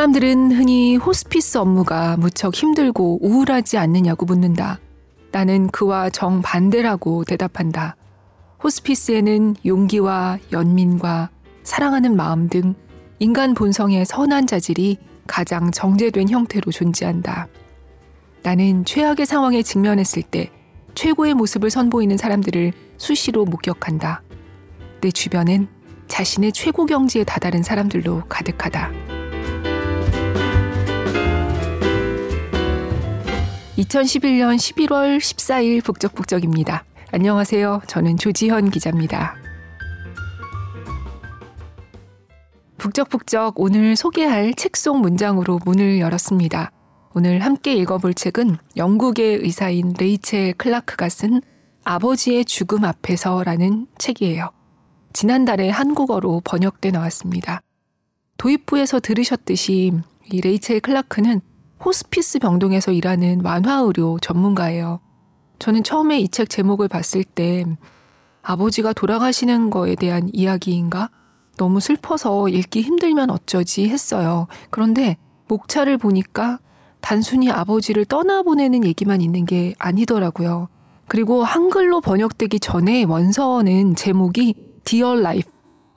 사람들은 흔히 호스피스 업무가 무척 힘들고 우울하지 않느냐고 묻는다. 나는 그와 정반대라고 대답한다. 호스피스에는 용기와 연민과 사랑하는 마음 등 인간 본성의 선한 자질이 가장 정제된 형태로 존재한다. 나는 최악의 상황에 직면했을 때 최고의 모습을 선보이는 사람들을 수시로 목격한다. 내 주변엔 자신의 최고 경지에 다다른 사람들로 가득하다. 2011년 11월 14일 북적북적입니다. 안녕하세요. 저는 조지현 기자입니다. 북적북적 오늘 소개할 책 속 문장으로 문을 열었습니다. 오늘 함께 읽어볼 책은 영국의 의사인 레이첼 클라크가 쓴 아버지의 죽음 앞에서라는 책이에요. 지난달에 한국어로 번역돼 나왔습니다. 도입부에서 들으셨듯이 이 레이첼 클라크는 호스피스 병동에서 일하는 만화의료 전문가예요. 저는 처음에 이 책 제목을 봤을 때 아버지가 돌아가시는 거에 대한 이야기인가? 너무 슬퍼서 읽기 힘들면 어쩌지 했어요. 그런데 목차를 보니까 단순히 아버지를 떠나보내는 얘기만 있는 게 아니더라고요. 그리고 한글로 번역되기 전에 원서는 제목이 Dear Life,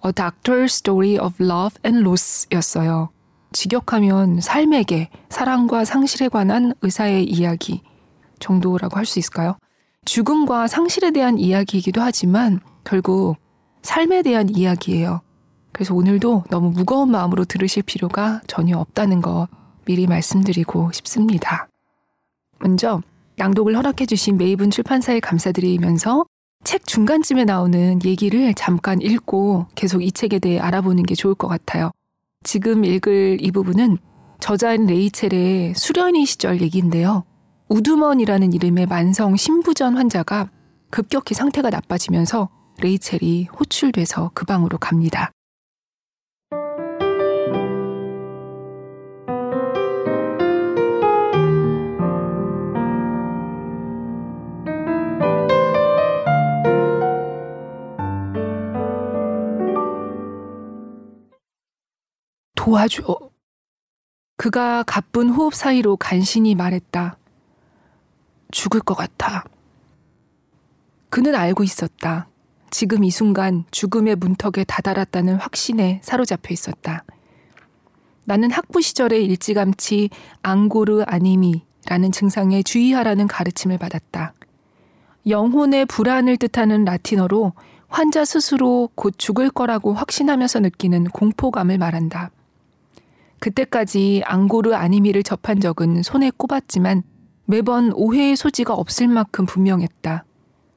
A Doctor's Story of Love and Loss 였어요. 직역하면 삶에게 사랑과 상실에 관한 의사의 이야기 정도라고 할 수 있을까요? 죽음과 상실에 대한 이야기이기도 하지만 결국 삶에 대한 이야기예요. 그래서 오늘도 너무 무거운 마음으로 들으실 필요가 전혀 없다는 거 미리 말씀드리고 싶습니다. 먼저 낭독을 허락해 주신 메이븐 출판사에 감사드리면서 책 중간쯤에 나오는 얘기를 잠깐 읽고 계속 이 책에 대해 알아보는 게 좋을 것 같아요. 지금 읽을 이 부분은 저자인 레이첼의 수련의 시절 얘기인데요. 우드먼이라는 이름의 만성 심부전 환자가 급격히 상태가 나빠지면서 레이첼이 호출돼서 그 방으로 갑니다. 도와줘. 그가 가쁜 호흡 사이로 간신히 말했다. 죽을 것 같아. 그는 알고 있었다. 지금 이 순간 죽음의 문턱에 다다랐다는 확신에 사로잡혀 있었다. 나는 학부 시절에 일찌감치 앙고르 아니미라는 증상에 주의하라는 가르침을 받았다. 영혼의 불안을 뜻하는 라틴어로 환자 스스로 곧 죽을 거라고 확신하면서 느끼는 공포감을 말한다. 그때까지 앙고르 아니미를 접한 적은 손에 꼽았지만 매번 오해의 소지가 없을 만큼 분명했다.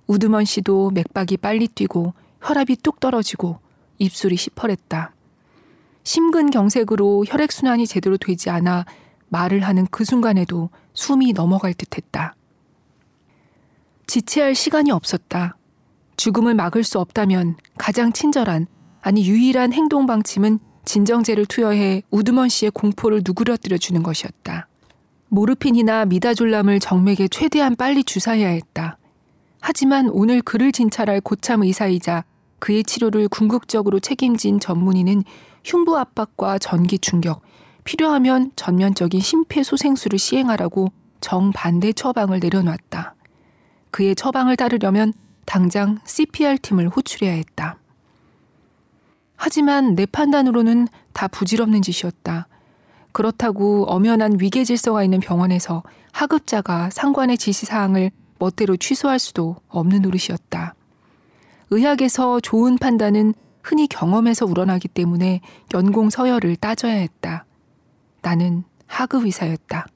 우드먼 씨도 맥박이 빨리 뛰고 혈압이 뚝 떨어지고 입술이 시퍼랬다. 심근경색으로 혈액순환이 제대로 되지 않아 말을 하는 그 순간에도 숨이 넘어갈 듯 했다. 지체할 시간이 없었다. 죽음을 막을 수 없다면 가장 친절한, 아니 유일한 행동 방침은 진정제를 투여해 우드먼 씨의 공포를 누그러뜨려 주는 것이었다. 모르핀이나 미다졸람을 정맥에 최대한 빨리 주사해야 했다. 하지만 오늘 그를 진찰할 고참 의사이자 그의 치료를 궁극적으로 책임진 전문의는 흉부 압박과 전기 충격, 필요하면 전면적인 심폐소생술을 시행하라고 정반대 처방을 내려놨다. 그의 처방을 따르려면 당장 CPR 팀을 호출해야 했다. 하지만 내 판단으로는 다 부질없는 짓이었다. 그렇다고 엄연한 위계 질서가 있는 병원에서 하급자가 상관의 지시사항을 멋대로 취소할 수도 없는 노릇이었다. 의학에서 좋은 판단은 흔히 경험에서 우러나기 때문에 연공 서열을 따져야 했다. 나는 하급 의사였다.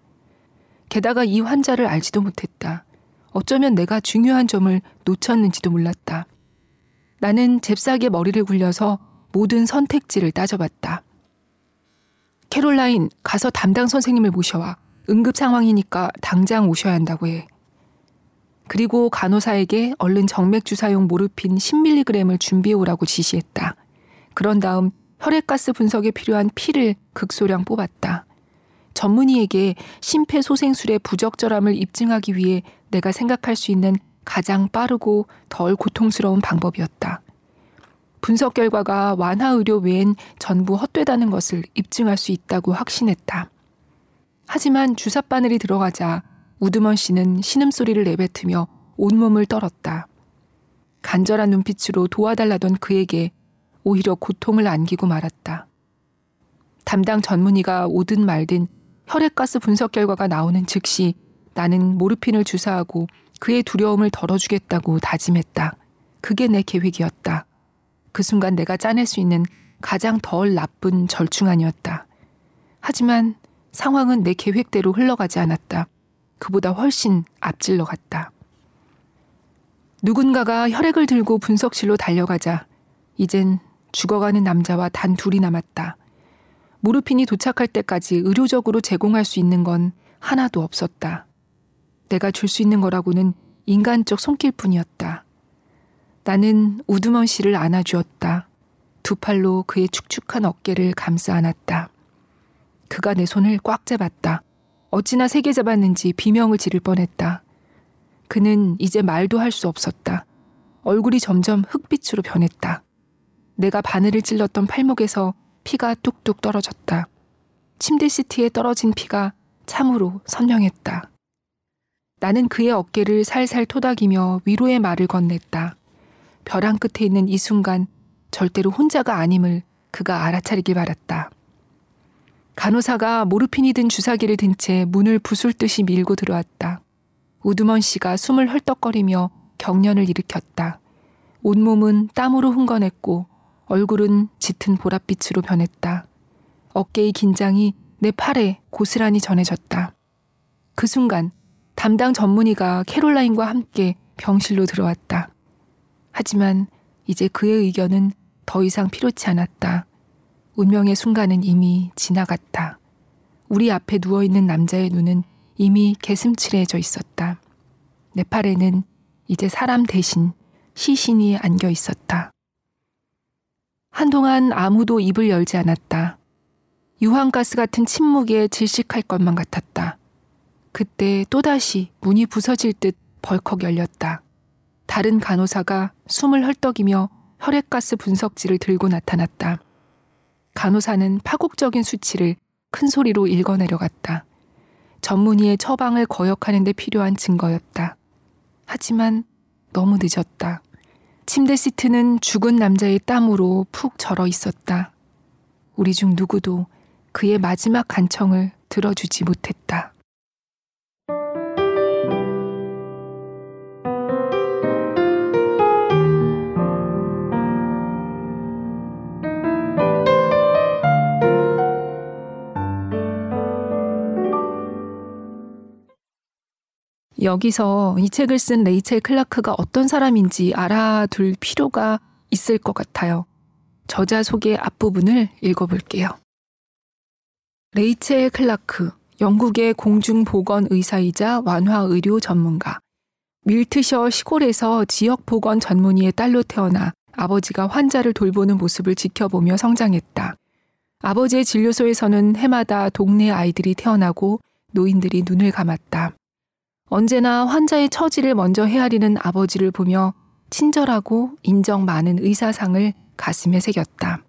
게다가 이 환자를 알지도 못했다. 어쩌면 내가 중요한 점을 놓쳤는지도 몰랐다. 나는 잽싸게 머리를 굴려서 모든 선택지를 따져봤다. 캐롤라인, 가서 담당 선생님을 모셔와. 응급 상황이니까 당장 오셔야 한다고 해. 그리고 간호사에게 얼른 정맥 주사용 모르핀 10mg을 준비해 오라고 지시했다. 그런 다음 혈액가스 분석에 필요한 피를 극소량 뽑았다. 전문의에게 심폐소생술의 부적절함을 입증하기 위해 내가 생각할 수 있는 가장 빠르고 덜 고통스러운 방법이었다. 분석 결과가 완화 의료 외엔 전부 헛되다는 것을 입증할 수 있다고 확신했다. 하지만 주사 바늘이 들어가자 우드먼 씨는 신음소리를 내뱉으며 온몸을 떨었다. 간절한 눈빛으로 도와달라던 그에게 오히려 고통을 안기고 말았다. 담당 전문의가 오든 말든 혈액가스 분석 결과가 나오는 즉시 나는 모르핀을 주사하고 그의 두려움을 덜어주겠다고 다짐했다. 그게 내 계획이었다. 그 순간 내가 짜낼 수 있는 가장 덜 나쁜 절충안이었다. 하지만 상황은 내 계획대로 흘러가지 않았다. 그보다 훨씬 앞질러 갔다. 누군가가 혈액을 들고 분석실로 달려가자 이젠 죽어가는 남자와 단 둘이 남았다. 모르핀이 도착할 때까지 의료적으로 제공할 수 있는 건 하나도 없었다. 내가 줄 수 있는 거라고는 인간적 손길 뿐이었다. 나는 우드먼 씨를 안아주었다. 두 팔로 그의 축축한 어깨를 감싸 안았다. 그가 내 손을 꽉 잡았다. 어찌나 세게 잡았는지 비명을 지를 뻔했다. 그는 이제 말도 할 수 없었다. 얼굴이 점점 흑빛으로 변했다. 내가 바늘을 찔렀던 팔목에서 피가 뚝뚝 떨어졌다. 침대 시트에 떨어진 피가 참으로 선명했다. 나는 그의 어깨를 살살 토닥이며 위로의 말을 건넸다. 벼랑 끝에 있는 이 순간 절대로 혼자가 아님을 그가 알아차리길 바랐다. 간호사가 모르핀이 든 주사기를 든 채 문을 부술 듯이 밀고 들어왔다. 우드먼 씨가 숨을 헐떡거리며 경련을 일으켰다. 온몸은 땀으로 흥건했고 얼굴은 짙은 보랏빛으로 변했다. 어깨의 긴장이 내 팔에 고스란히 전해졌다. 그 순간 담당 전문의가 캐롤라인과 함께 병실로 들어왔다. 하지만 이제 그의 의견은 더 이상 필요치 않았다. 운명의 순간은 이미 지나갔다. 우리 앞에 누워있는 남자의 눈은 이미 개슴츠레해져 있었다. 내 팔에는 이제 사람 대신 시신이 안겨 있었다. 한동안 아무도 입을 열지 않았다. 유황가스 같은 침묵에 질식할 것만 같았다. 그때 또다시 문이 부서질 듯 벌컥 열렸다. 다른 간호사가 숨을 헐떡이며 혈액가스 분석지를 들고 나타났다. 간호사는 파국적인 수치를 큰 소리로 읽어내려갔다. 전문의의 처방을 거역하는 데 필요한 증거였다. 하지만 너무 늦었다. 침대 시트는 죽은 남자의 땀으로 푹 절어 있었다. 우리 중 누구도 그의 마지막 간청을 들어주지 못했다. 여기서 이 책을 쓴 레이첼 클라크가 어떤 사람인지 알아둘 필요가 있을 것 같아요. 저자 소개 앞부분을 읽어볼게요. 레이첼 클라크, 영국의 공중보건 의사이자 완화의료 전문가. 윌트셔 시골에서 지역보건 전문의의 딸로 태어나 아버지가 환자를 돌보는 모습을 지켜보며 성장했다. 아버지의 진료소에서는 해마다 동네 아이들이 태어나고 노인들이 눈을 감았다. 언제나 환자의 처지를 먼저 헤아리는 아버지를 보며 친절하고 인정 많은 의사상을 가슴에 새겼다.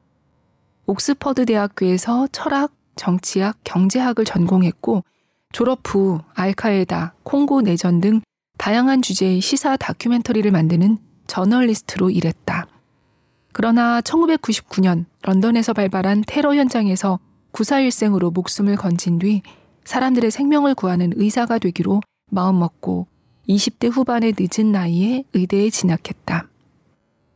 옥스퍼드 대학교에서 철학, 정치학, 경제학을 전공했고 졸업 후 알카에다, 콩고 내전 등 다양한 주제의 시사 다큐멘터리를 만드는 저널리스트로 일했다. 그러나 1999년 런던에서 발발한 테러 현장에서 구사일생으로 목숨을 건진 뒤 사람들의 생명을 구하는 의사가 되기로 마음먹고 20대 후반의 늦은 나이에 의대에 진학했다.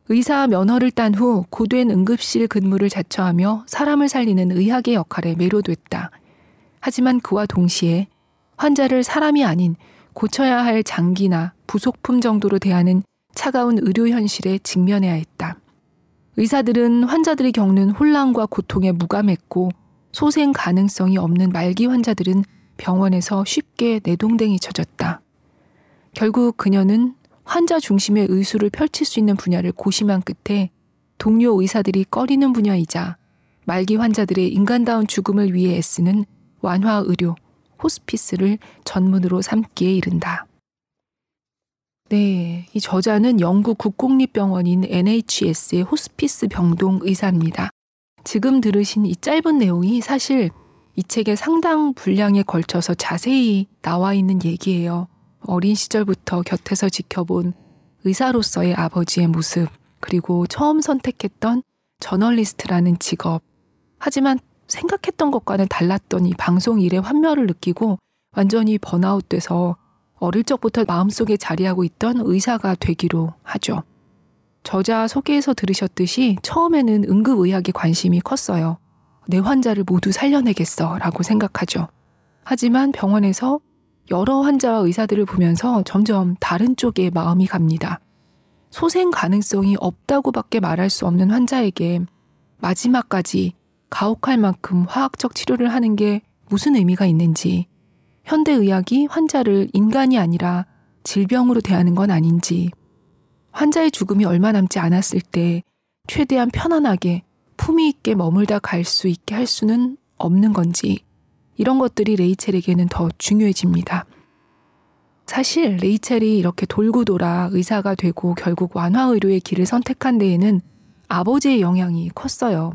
의사 면허를 딴 후 고된 응급실 근무를 자처하며 사람을 살리는 의학의 역할에 매료됐다. 하지만 그와 동시에 환자를 사람이 아닌 고쳐야 할 장기나 부속품 정도로 대하는 차가운 의료 현실에 직면해야 했다. 의사들은 환자들이 겪는 혼란과 고통에 무감했고 소생 가능성이 없는 말기 환자들은 병원에서 쉽게 내동댕이 쳐졌다. 결국 그녀는 환자 중심의 의술을 펼칠 수 있는 분야를 고심한 끝에 동료 의사들이 꺼리는 분야이자 말기 환자들의 인간다운 죽음을 위해 애쓰는 완화 의료, 호스피스를 전문으로 삼기에 이른다. 네, 이 저자는 영국 국공립병원인 NHS의 호스피스 병동 의사입니다. 지금 들으신 이 짧은 내용이 사실 이 책의 상당 분량에 걸쳐서 자세히 나와 있는 얘기예요. 어린 시절부터 곁에서 지켜본 의사로서의 아버지의 모습, 그리고 처음 선택했던 저널리스트라는 직업. 하지만 생각했던 것과는 달랐던 이 방송 일의 환멸을 느끼고 완전히 번아웃 돼서 어릴 적부터 마음속에 자리하고 있던 의사가 되기로 하죠. 저자 소개에서 들으셨듯이 처음에는 응급의학에 관심이 컸어요. 내 환자를 모두 살려내겠어 라고 생각하죠. 하지만 병원에서 여러 환자와 의사들을 보면서 점점 다른 쪽에 마음이 갑니다. 소생 가능성이 없다고밖에 말할 수 없는 환자에게 마지막까지 가혹할 만큼 화학적 치료를 하는 게 무슨 의미가 있는지, 현대의학이 환자를 인간이 아니라 질병으로 대하는 건 아닌지, 환자의 죽음이 얼마 남지 않았을 때 최대한 편안하게 품위 있게 머물다 갈 수 있게 할 수는 없는 건지, 이런 것들이 레이첼에게는 더 중요해집니다. 사실 레이첼이 이렇게 돌고 돌아 의사가 되고 결국 완화의료의 길을 선택한 데에는 아버지의 영향이 컸어요.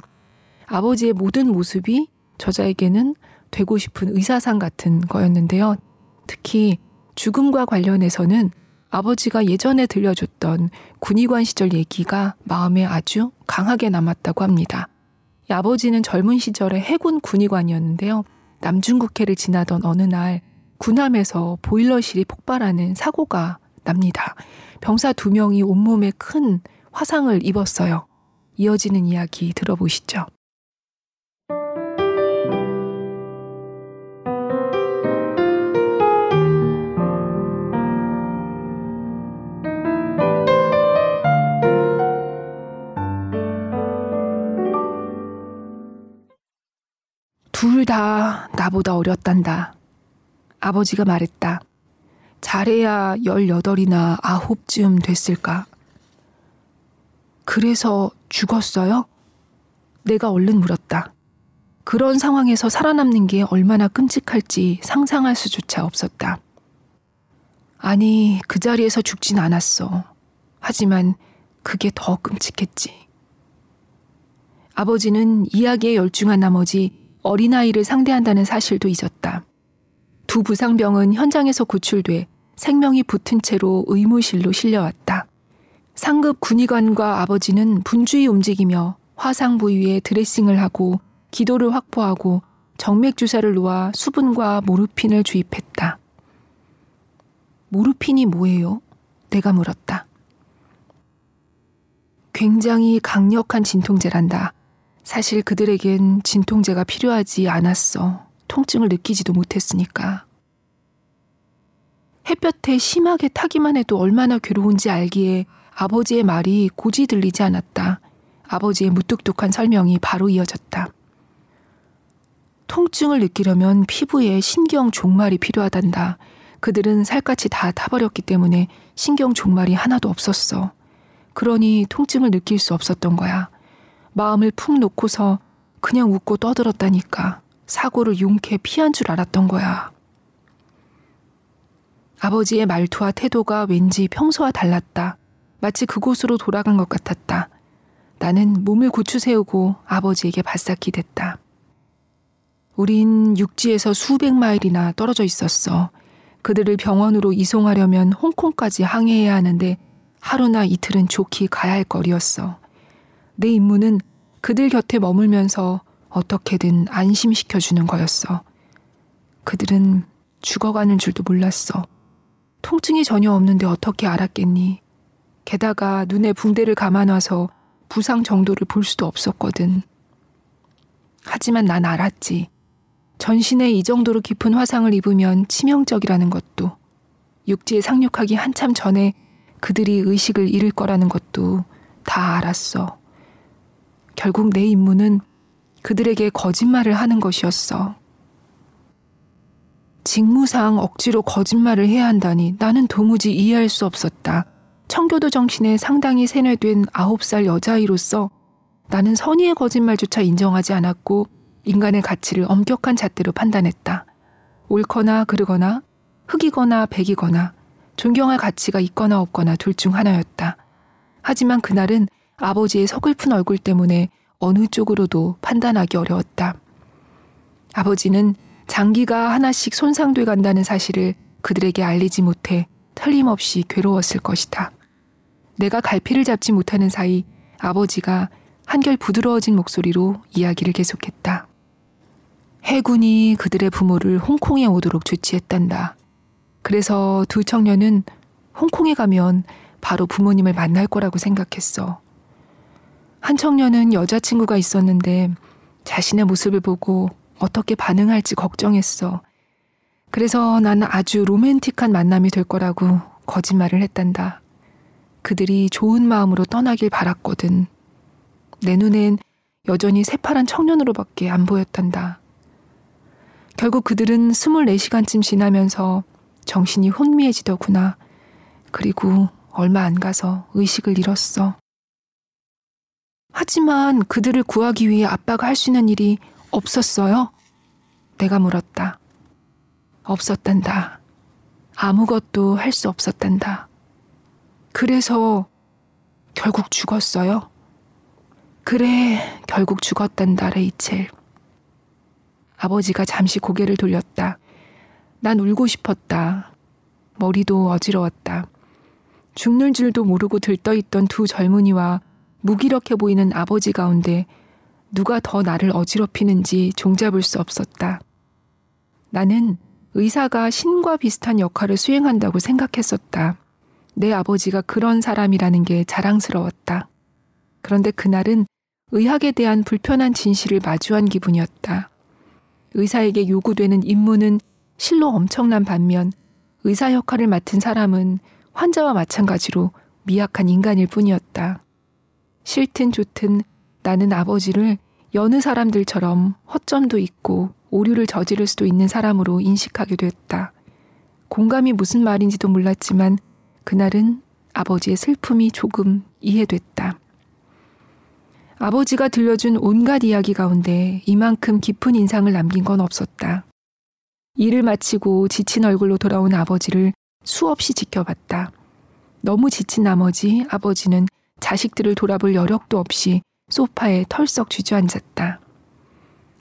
아버지의 모든 모습이 저자에게는 되고 싶은 의사상 같은 거였는데요. 특히 죽음과 관련해서는 아버지가 예전에 들려줬던 군의관 시절 얘기가 마음에 아주 강하게 남았다고 합니다. 아버지는 젊은 시절에 해군 군의관이었는데요. 남중국해를 지나던 어느 날 군함에서 보일러실이 폭발하는 사고가 납니다. 병사 두 명이 온몸에 큰 화상을 입었어요. 이어지는 이야기 들어보시죠. 둘 다 나보다 어렸단다. 아버지가 말했다. 잘해야 18이나 9쯤 됐을까? 그래서 죽었어요? 내가 얼른 물었다. 그런 상황에서 살아남는 게 얼마나 끔찍할지 상상할 수조차 없었다. 아니, 그 자리에서 죽진 않았어. 하지만 그게 더 끔찍했지. 아버지는 이야기에 열중한 나머지 어린아이를 상대한다는 사실도 잊었다. 두 부상병은 현장에서 구출돼 생명이 붙은 채로 의무실로 실려왔다. 상급 군의관과 아버지는 분주히 움직이며 화상 부위에 드레싱을 하고 기도를 확보하고 정맥 주사를 놓아 수분과 모르핀을 주입했다. 모르핀이 뭐예요? 내가 물었다. 굉장히 강력한 진통제란다. 사실 그들에겐 진통제가 필요하지 않았어. 통증을 느끼지도 못했으니까. 햇볕에 심하게 타기만 해도 얼마나 괴로운지 알기에 아버지의 말이 고지 들리지 않았다. 아버지의 무뚝뚝한 설명이 바로 이어졌다. 통증을 느끼려면 피부에 신경 종말이 필요하단다. 그들은 살갗이 다 타버렸기 때문에 신경 종말이 하나도 없었어. 그러니 통증을 느낄 수 없었던 거야. 마음을 푹 놓고서 그냥 웃고 떠들었다니까. 사고를 용케 피한 줄 알았던 거야. 아버지의 말투와 태도가 왠지 평소와 달랐다. 마치 그곳으로 돌아간 것 같았다. 나는 몸을 고추 세우고 아버지에게 바싹 기댔다. 우린 육지에서 수백 마일이나 떨어져 있었어. 그들을 병원으로 이송하려면 홍콩까지 항해해야 하는데 하루나 이틀은 좋게 가야 할 거리였어. 내 임무는 그들 곁에 머물면서 어떻게든 안심시켜주는 거였어. 그들은 죽어가는 줄도 몰랐어. 통증이 전혀 없는데 어떻게 알았겠니? 게다가 눈에 붕대를 감아놔서 부상 정도를 볼 수도 없었거든. 하지만 난 알았지. 전신에 이 정도로 깊은 화상을 입으면 치명적이라는 것도, 육지에 상륙하기 한참 전에 그들이 의식을 잃을 거라는 것도 다 알았어. 결국 내 임무는 그들에게 거짓말을 하는 것이었어. 직무상 억지로 거짓말을 해야 한다니 나는 도무지 이해할 수 없었다. 청교도 정신에 상당히 세뇌된 아홉 살 여자아이로서 나는 선의의 거짓말조차 인정하지 않았고 인간의 가치를 엄격한 잣대로 판단했다. 옳거나 그르거나 흑이거나 백이거나 존경할 가치가 있거나 없거나 둘 중 하나였다. 하지만 그날은 아버지의 서글픈 얼굴 때문에 어느 쪽으로도 판단하기 어려웠다. 아버지는 장기가 하나씩 손상돼 간다는 사실을 그들에게 알리지 못해 틀림없이 괴로웠을 것이다. 내가 갈피를 잡지 못하는 사이 아버지가 한결 부드러워진 목소리로 이야기를 계속했다. 해군이 그들의 부모를 홍콩에 오도록 조치했단다. 그래서 두 청년은 홍콩에 가면 바로 부모님을 만날 거라고 생각했어. 한 청년은 여자친구가 있었는데 자신의 모습을 보고 어떻게 반응할지 걱정했어. 그래서 나는 아주 로맨틱한 만남이 될 거라고 거짓말을 했단다. 그들이 좋은 마음으로 떠나길 바랐거든. 내 눈엔 여전히 새파란 청년으로밖에 안 보였단다. 결국 그들은 24시간쯤 지나면서 정신이 혼미해지더구나. 그리고 얼마 안 가서 의식을 잃었어. 하지만 그들을 구하기 위해 아빠가 할 수 있는 일이 없었어요? 내가 물었다. 없었단다. 아무것도 할 수 없었단다. 그래서 결국 죽었어요? 그래, 결국 죽었단다, 레이첼. 아버지가 잠시 고개를 돌렸다. 난 울고 싶었다. 머리도 어지러웠다. 죽는 줄도 모르고 들떠있던 두 젊은이와 무기력해 보이는 아버지 가운데 누가 더 나를 어지럽히는지 종잡을 수 없었다. 나는 의사가 신과 비슷한 역할을 수행한다고 생각했었다. 내 아버지가 그런 사람이라는 게 자랑스러웠다. 그런데 그날은 의학에 대한 불편한 진실을 마주한 기분이었다. 의사에게 요구되는 임무는 실로 엄청난 반면 의사 역할을 맡은 사람은 환자와 마찬가지로 미약한 인간일 뿐이었다. 싫든 좋든 나는 아버지를 여느 사람들처럼 허점도 있고 오류를 저지를 수도 있는 사람으로 인식하게 됐다. 공감이 무슨 말인지도 몰랐지만 그날은 아버지의 슬픔이 조금 이해됐다. 아버지가 들려준 온갖 이야기 가운데 이만큼 깊은 인상을 남긴 건 없었다. 일을 마치고 지친 얼굴로 돌아온 아버지를 수없이 지켜봤다. 너무 지친 나머지 아버지는 자식들을 돌아볼 여력도 없이 소파에 털썩 주저앉았다.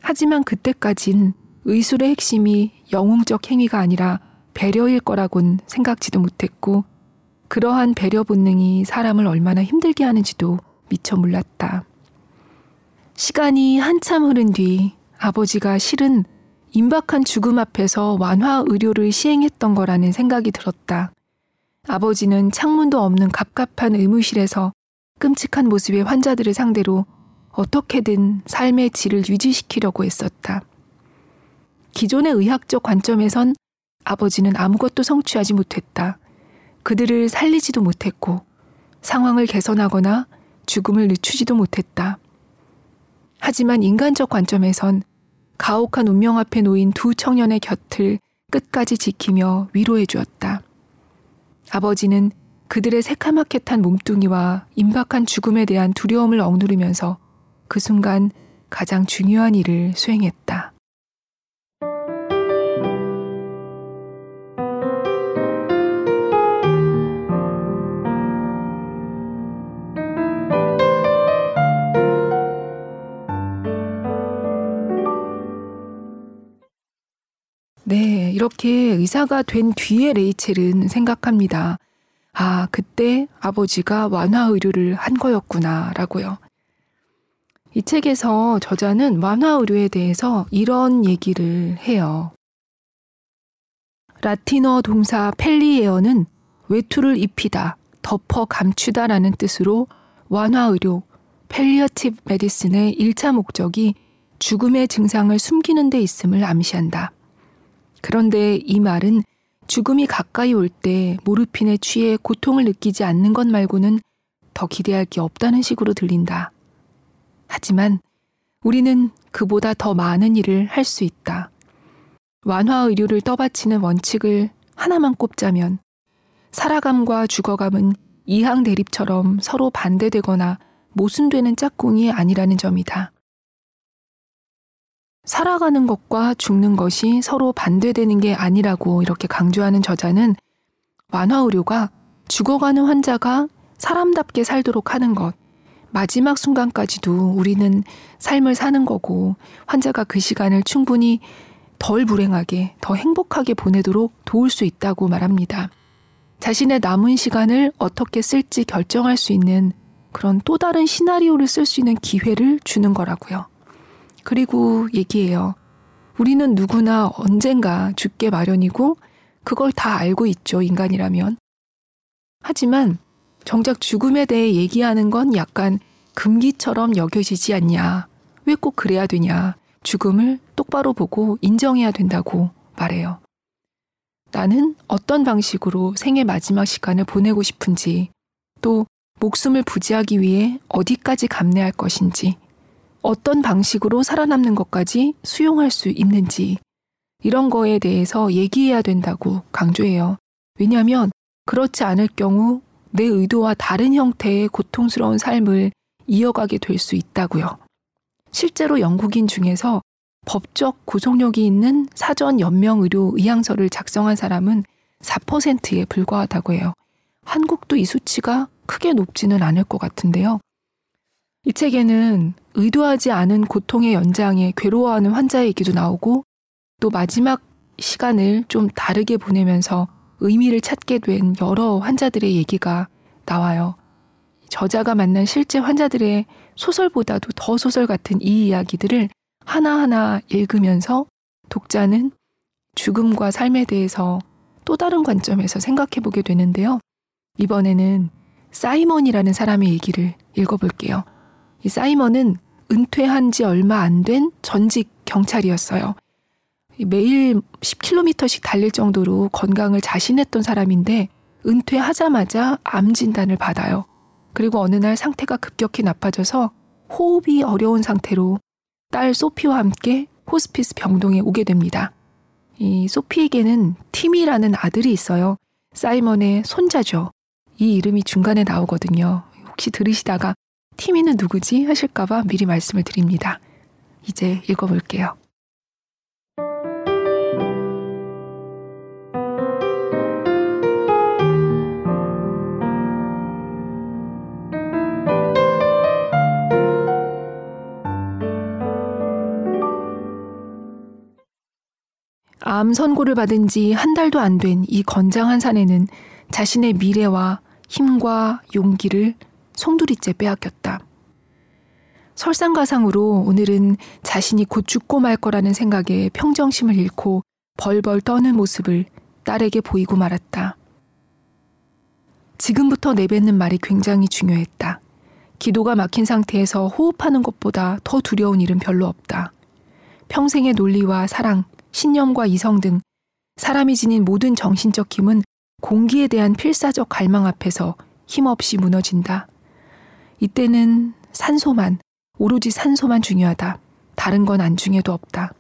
하지만 그때까진 의술의 핵심이 영웅적 행위가 아니라 배려일 거라곤 생각지도 못했고 그러한 배려 본능이 사람을 얼마나 힘들게 하는지도 미처 몰랐다. 시간이 한참 흐른 뒤 아버지가 실은 임박한 죽음 앞에서 완화 의료를 시행했던 거라는 생각이 들었다. 아버지는 창문도 없는 갑갑한 의무실에서 끔찍한 모습의 환자들을 상대로 어떻게든 삶의 질을 유지시키려고 했었다. 기존의 의학적 관점에선 아버지는 아무것도 성취하지 못했다. 그들을 살리지도 못했고 상황을 개선하거나 죽음을 늦추지도 못했다. 하지만 인간적 관점에선 가혹한 운명 앞에 놓인 두 청년의 곁을 끝까지 지키며 위로해 주었다. 아버지는 그들의 새카맣게 탄 몸뚱이와 임박한 죽음에 대한 두려움을 억누르면서 그 순간 가장 중요한 일을 수행했다. 네, 이렇게 의사가 된 뒤에 레이첼은 생각합니다. 아, 그때 아버지가 완화 의료를 한 거였구나라고요. 이 책에서 저자는 완화 의료에 대해서 이런 얘기를 해요. 라틴어 동사 palliare는 외투를 입히다, 덮어 감추다라는 뜻으로 완화 의료, palliative medicine의 1차 목적이 죽음의 증상을 숨기는 데 있음을 암시한다. 그런데 이 말은 죽음이 가까이 올 때 모르핀에 취해 고통을 느끼지 않는 것 말고는 더 기대할 게 없다는 식으로 들린다. 하지만 우리는 그보다 더 많은 일을 할 수 있다. 완화 의료를 떠받치는 원칙을 하나만 꼽자면 살아감과 죽어감은 이항 대립처럼 서로 반대되거나 모순되는 짝꿍이 아니라는 점이다. 살아가는 것과 죽는 것이 서로 반대되는 게 아니라고 이렇게 강조하는 저자는 완화 의료가 죽어가는 환자가 사람답게 살도록 하는 것. 마지막 순간까지도 우리는 삶을 사는 거고 환자가 그 시간을 충분히 덜 불행하게, 더 행복하게 보내도록 도울 수 있다고 말합니다. 자신의 남은 시간을 어떻게 쓸지 결정할 수 있는 그런 또 다른 시나리오를 쓸 수 있는 기회를 주는 거라고요. 그리고 얘기해요. 우리는 누구나 언젠가 죽게 마련이고 그걸 다 알고 있죠, 인간이라면. 하지만 정작 죽음에 대해 얘기하는 건 약간 금기처럼 여겨지지 않냐. 왜 꼭 그래야 되냐. 죽음을 똑바로 보고 인정해야 된다고 말해요. 나는 어떤 방식으로 생의 마지막 시간을 보내고 싶은지, 또 목숨을 부지하기 위해 어디까지 감내할 것인지, 어떤 방식으로 살아남는 것까지 수용할 수 있는지, 이런 거에 대해서 얘기해야 된다고 강조해요. 왜냐하면 그렇지 않을 경우 내 의도와 다른 형태의 고통스러운 삶을 이어가게 될 수 있다고요. 실제로 영국인 중에서 법적 구속력이 있는 사전 연명 의료 의향서를 작성한 사람은 4%에 불과하다고 해요. 한국도 이 수치가 크게 높지는 않을 것 같은데요. 이 책에는 의도하지 않은 고통의 연장에 괴로워하는 환자의 얘기도 나오고 또 마지막 시간을 좀 다르게 보내면서 의미를 찾게 된 여러 환자들의 얘기가 나와요. 저자가 만난 실제 환자들의 소설보다도 더 소설 같은 이 이야기들을 하나하나 읽으면서 독자는 죽음과 삶에 대해서 또 다른 관점에서 생각해 보게 되는데요. 이번에는 사이먼이라는 사람의 얘기를 읽어볼게요. 이 사이먼은 은퇴한 지 얼마 안 된 전직 경찰이었어요. 매일 10km씩 달릴 정도로 건강을 자신했던 사람인데 은퇴하자마자 암 진단을 받아요. 그리고 어느 날 상태가 급격히 나빠져서 호흡이 어려운 상태로 딸 소피와 함께 호스피스 병동에 오게 됩니다. 이 소피에게는 팀이라는 아들이 있어요. 사이먼의 손자죠. 이 이름이 중간에 나오거든요. 혹시 들으시다가 티미는 누구지 하실까봐 미리 말씀을 드립니다. 이제 읽어볼게요. 암 선고를 받은 지 한 달도 안 된 이 건장한 사내는 자신의 미래와 힘과 용기를 송두리째 빼앗겼다. 설상가상으로 오늘은 자신이 곧 죽고 말 거라는 생각에 평정심을 잃고 벌벌 떠는 모습을 딸에게 보이고 말았다. 지금부터 내뱉는 말이 굉장히 중요했다. 기도가 막힌 상태에서 호흡하는 것보다 더 두려운 일은 별로 없다. 평생의 논리와 사랑, 신념과 이성 등 사람이 지닌 모든 정신적 힘은 공기에 대한 필사적 갈망 앞에서 힘없이 무너진다. 이때는 산소만, 오로지 산소만 중요하다. 다른 건 안중에도 없다.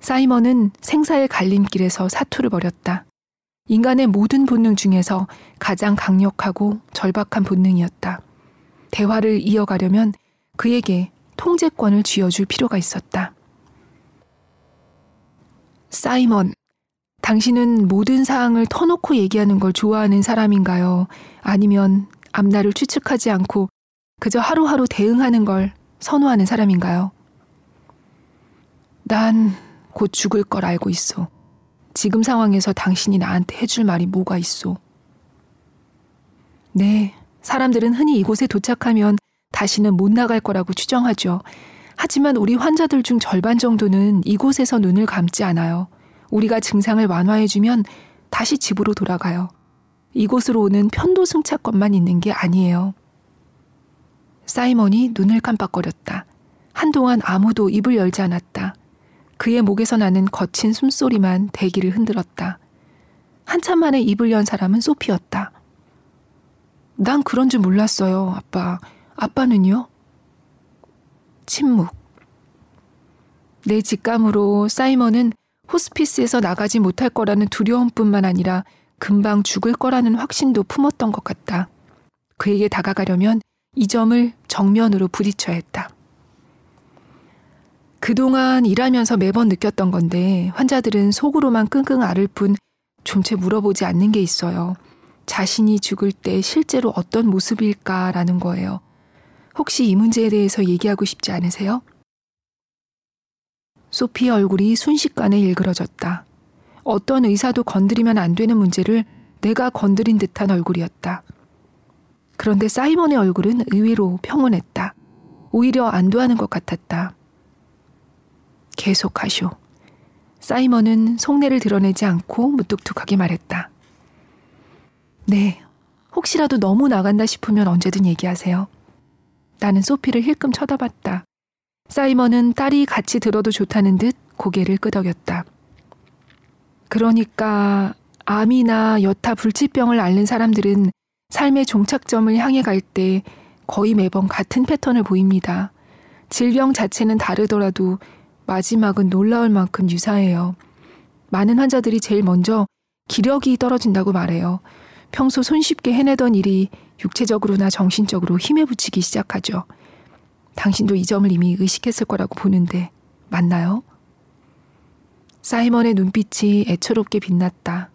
사이먼은 생사의 갈림길에서 사투를 벌였다. 인간의 모든 본능 중에서 가장 강력하고 절박한 본능이었다. 대화를 이어가려면 그에게 통제권을 쥐어줄 필요가 있었다. 사이먼, 당신은 모든 사항을 터놓고 얘기하는 걸 좋아하는 사람인가요? 아니면 앞날을 추측하지 않고 그저 하루하루 대응하는 걸 선호하는 사람인가요? 난 곧 죽을 걸 알고 있어. 지금 상황에서 당신이 나한테 해줄 말이 뭐가 있어? 네, 사람들은 흔히 이곳에 도착하면 다시는 못 나갈 거라고 추정하죠. 하지만 우리 환자들 중 절반 정도는 이곳에서 눈을 감지 않아요. 우리가 증상을 완화해주면 다시 집으로 돌아가요. 이곳으로 오는 편도승차권만 있는 게 아니에요. 사이먼이 눈을 깜빡거렸다. 한동안 아무도 입을 열지 않았다. 그의 목에서 나는 거친 숨소리만 대기를 흔들었다. 한참 만에 입을 연 사람은 소피였다. 난 그런 줄 몰랐어요, 아빠. 아빠는요? 침묵. 내 직감으로 사이먼은 호스피스에서 나가지 못할 거라는 두려움뿐만 아니라 금방 죽을 거라는 확신도 품었던 것 같다. 그에게 다가가려면 이 점을 정면으로 부딪혀야 했다. 그동안 일하면서 매번 느꼈던 건데 환자들은 속으로만 끙끙 앓을 뿐좀채 물어보지 않는 게 있어요. 자신이 죽을 때 실제로 어떤 모습일까라는 거예요. 혹시 이 문제에 대해서 얘기하고 싶지 않으세요? 소피의 얼굴이 순식간에 일그러졌다. 어떤 의사도 건드리면 안 되는 문제를 내가 건드린 듯한 얼굴이었다. 그런데 사이먼의 얼굴은 의외로 평온했다. 오히려 안도하는 것 같았다. 계속 하쇼. 사이먼은 속내를 드러내지 않고 무뚝뚝하게 말했다. 네, 혹시라도 너무 나간다 싶으면 언제든 얘기하세요. 나는 소피를 힐끔 쳐다봤다. 사이먼은 딸이 같이 들어도 좋다는 듯 고개를 끄덕였다. 그러니까 암이나 여타 불치병을 앓는 사람들은 삶의 종착점을 향해 갈 때 거의 매번 같은 패턴을 보입니다. 질병 자체는 다르더라도 마지막은 놀라울 만큼 유사해요. 많은 환자들이 제일 먼저 기력이 떨어진다고 말해요. 평소 손쉽게 해내던 일이 육체적으로나 정신적으로 힘에 부치기 시작하죠. 당신도 이 점을 이미 의식했을 거라고 보는데 맞나요? 사이먼의 눈빛이 애처롭게 빛났다.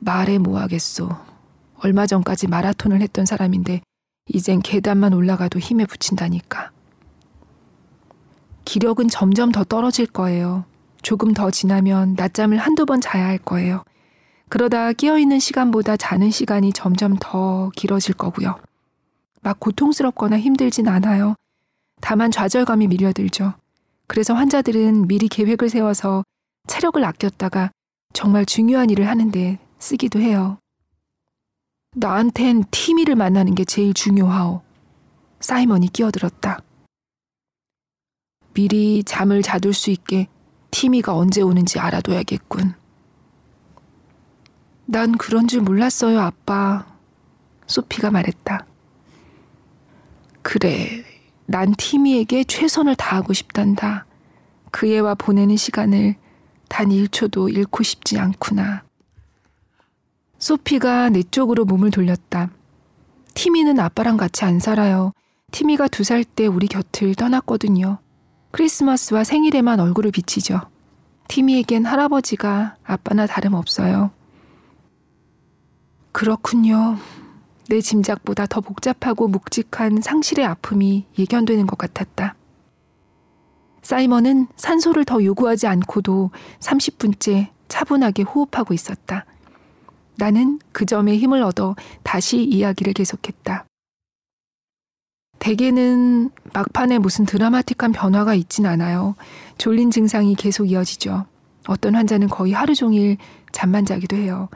말해 뭐하겠소. 얼마 전까지 마라톤을 했던 사람인데 이젠 계단만 올라가도 힘에 부친다니까. 기력은 점점 더 떨어질 거예요. 조금 더 지나면 낮잠을 한두 번 자야 할 거예요. 그러다 깨어있는 시간보다 자는 시간이 점점 더 길어질 거고요. 막 고통스럽거나 힘들진 않아요. 다만 좌절감이 밀려들죠. 그래서 환자들은 미리 계획을 세워서 체력을 아꼈다가 정말 중요한 일을 하는데 쓰기도 해요. 나한텐 티미를 만나는 게 제일 중요하오. 사이먼이 끼어들었다. 미리 잠을 자둘 수 있게 티미가 언제 오는지 알아둬야겠군. 난 그런 줄 몰랐어요, 아빠. 소피가 말했다. 그래, 난 티미에게 최선을 다하고 싶단다. 그 애와 보내는 시간을 단 1초도 잃고 싶지 않구나. 소피가 내 쪽으로 몸을 돌렸다. 티미는 아빠랑 같이 안 살아요. 티미가 두 살 때 우리 곁을 떠났거든요. 크리스마스와 생일에만 얼굴을 비치죠. 티미에겐 할아버지가 아빠나 다름없어요. 그렇군요. 내 짐작보다 더 복잡하고 묵직한 상실의 아픔이 예견되는 것 같았다. 사이먼은 산소를 더 요구하지 않고도 30분째 차분하게 호흡하고 있었다. 나는 그 점에 힘을 얻어 다시 이야기를 계속했다. 대개는 막판에 무슨 드라마틱한 변화가 있진 않아요. 졸린 증상이 계속 이어지죠. 어떤 환자는 거의 하루 종일 잠만 자기도 해요.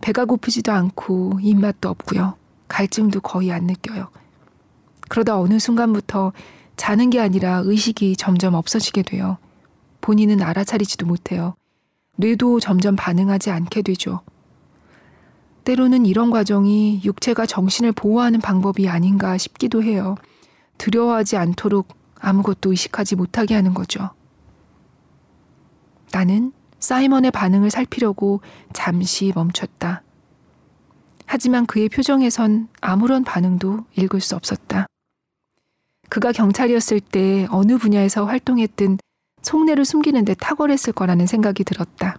배가 고프지도 않고 입맛도 없고요. 갈증도 거의 안 느껴요. 그러다 어느 순간부터 자는 게 아니라 의식이 점점 없어지게 돼요. 본인은 알아차리지도 못해요. 뇌도 점점 반응하지 않게 되죠. 때로는 이런 과정이 육체가 정신을 보호하는 방법이 아닌가 싶기도 해요. 두려워하지 않도록 아무것도 의식하지 못하게 하는 거죠. 나는 사이먼의 반응을 살피려고 잠시 멈췄다. 하지만 그의 표정에선 아무런 반응도 읽을 수 없었다. 그가 경찰이었을 때 어느 분야에서 활동했든 속내를 숨기는 데 탁월했을 거라는 생각이 들었다.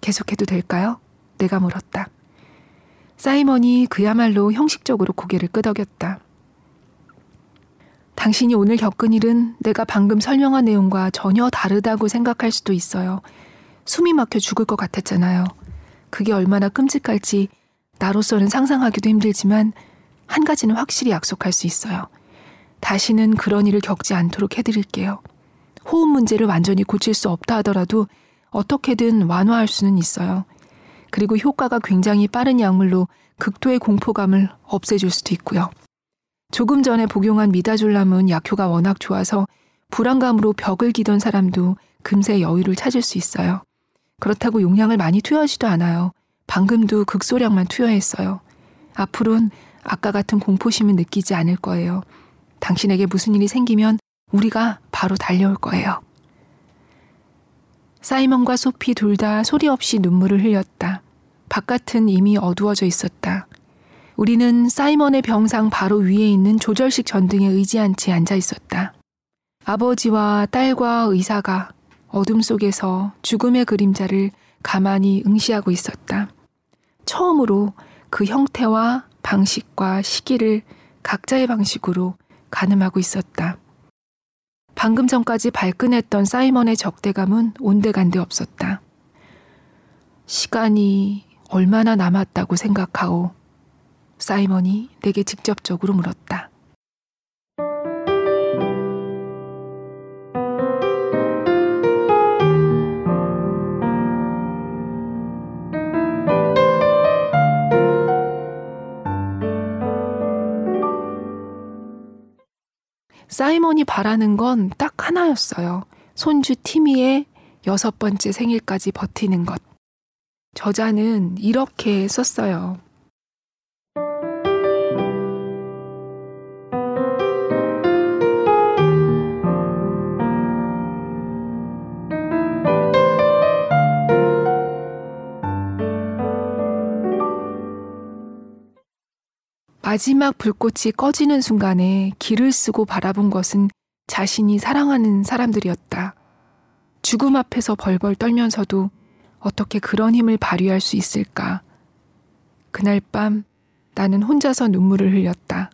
계속해도 될까요? 내가 물었다. 사이먼이 그야말로 형식적으로 고개를 끄덕였다. 당신이 오늘 겪은 일은 내가 방금 설명한 내용과 전혀 다르다고 생각할 수도 있어요. 숨이 막혀 죽을 것 같았잖아요. 그게 얼마나 끔찍할지 나로서는 상상하기도 힘들지만 한 가지는 확실히 약속할 수 있어요. 다시는 그런 일을 겪지 않도록 해드릴게요. 호흡 문제를 완전히 고칠 수 없다 하더라도 어떻게든 완화할 수는 있어요. 그리고 효과가 굉장히 빠른 약물로 극도의 공포감을 없애줄 수도 있고요. 조금 전에 복용한 미다졸람은 약효가 워낙 좋아서 불안감으로 벽을 기던 사람도 금세 여유를 찾을 수 있어요. 그렇다고 용량을 많이 투여하지도 않아요. 방금도 극소량만 투여했어요. 앞으론 아까 같은 공포심은 느끼지 않을 거예요. 당신에게 무슨 일이 생기면 우리가 바로 달려올 거예요. 사이먼과 소피 둘 다 소리 없이 눈물을 흘렸다. 바깥은 이미 어두워져 있었다. 우리는 사이먼의 병상 바로 위에 있는 조절식 전등에 의지한 채 앉아 있었다. 아버지와 딸과 의사가 어둠 속에서 죽음의 그림자를 가만히 응시하고 있었다. 처음으로 그 형태와 방식과 시기를 각자의 방식으로 가늠하고 있었다. 방금 전까지 발끈했던 사이먼의 적대감은 온데간데 없었다. 시간이 얼마나 남았다고 생각하오? 사이먼이 내게 직접적으로 물었다. 사이먼이 바라는 건 딱 하나였어요. 손주 티미의 여섯 번째 생일까지 버티는 것. 저자는 이렇게 썼어요. 마지막 불꽃이 꺼지는 순간에 길을 쓰고 바라본 것은 자신이 사랑하는 사람들이었다. 죽음 앞에서 벌벌 떨면서도 어떻게 그런 힘을 발휘할 수 있을까? 그날 밤 나는 혼자서 눈물을 흘렸다.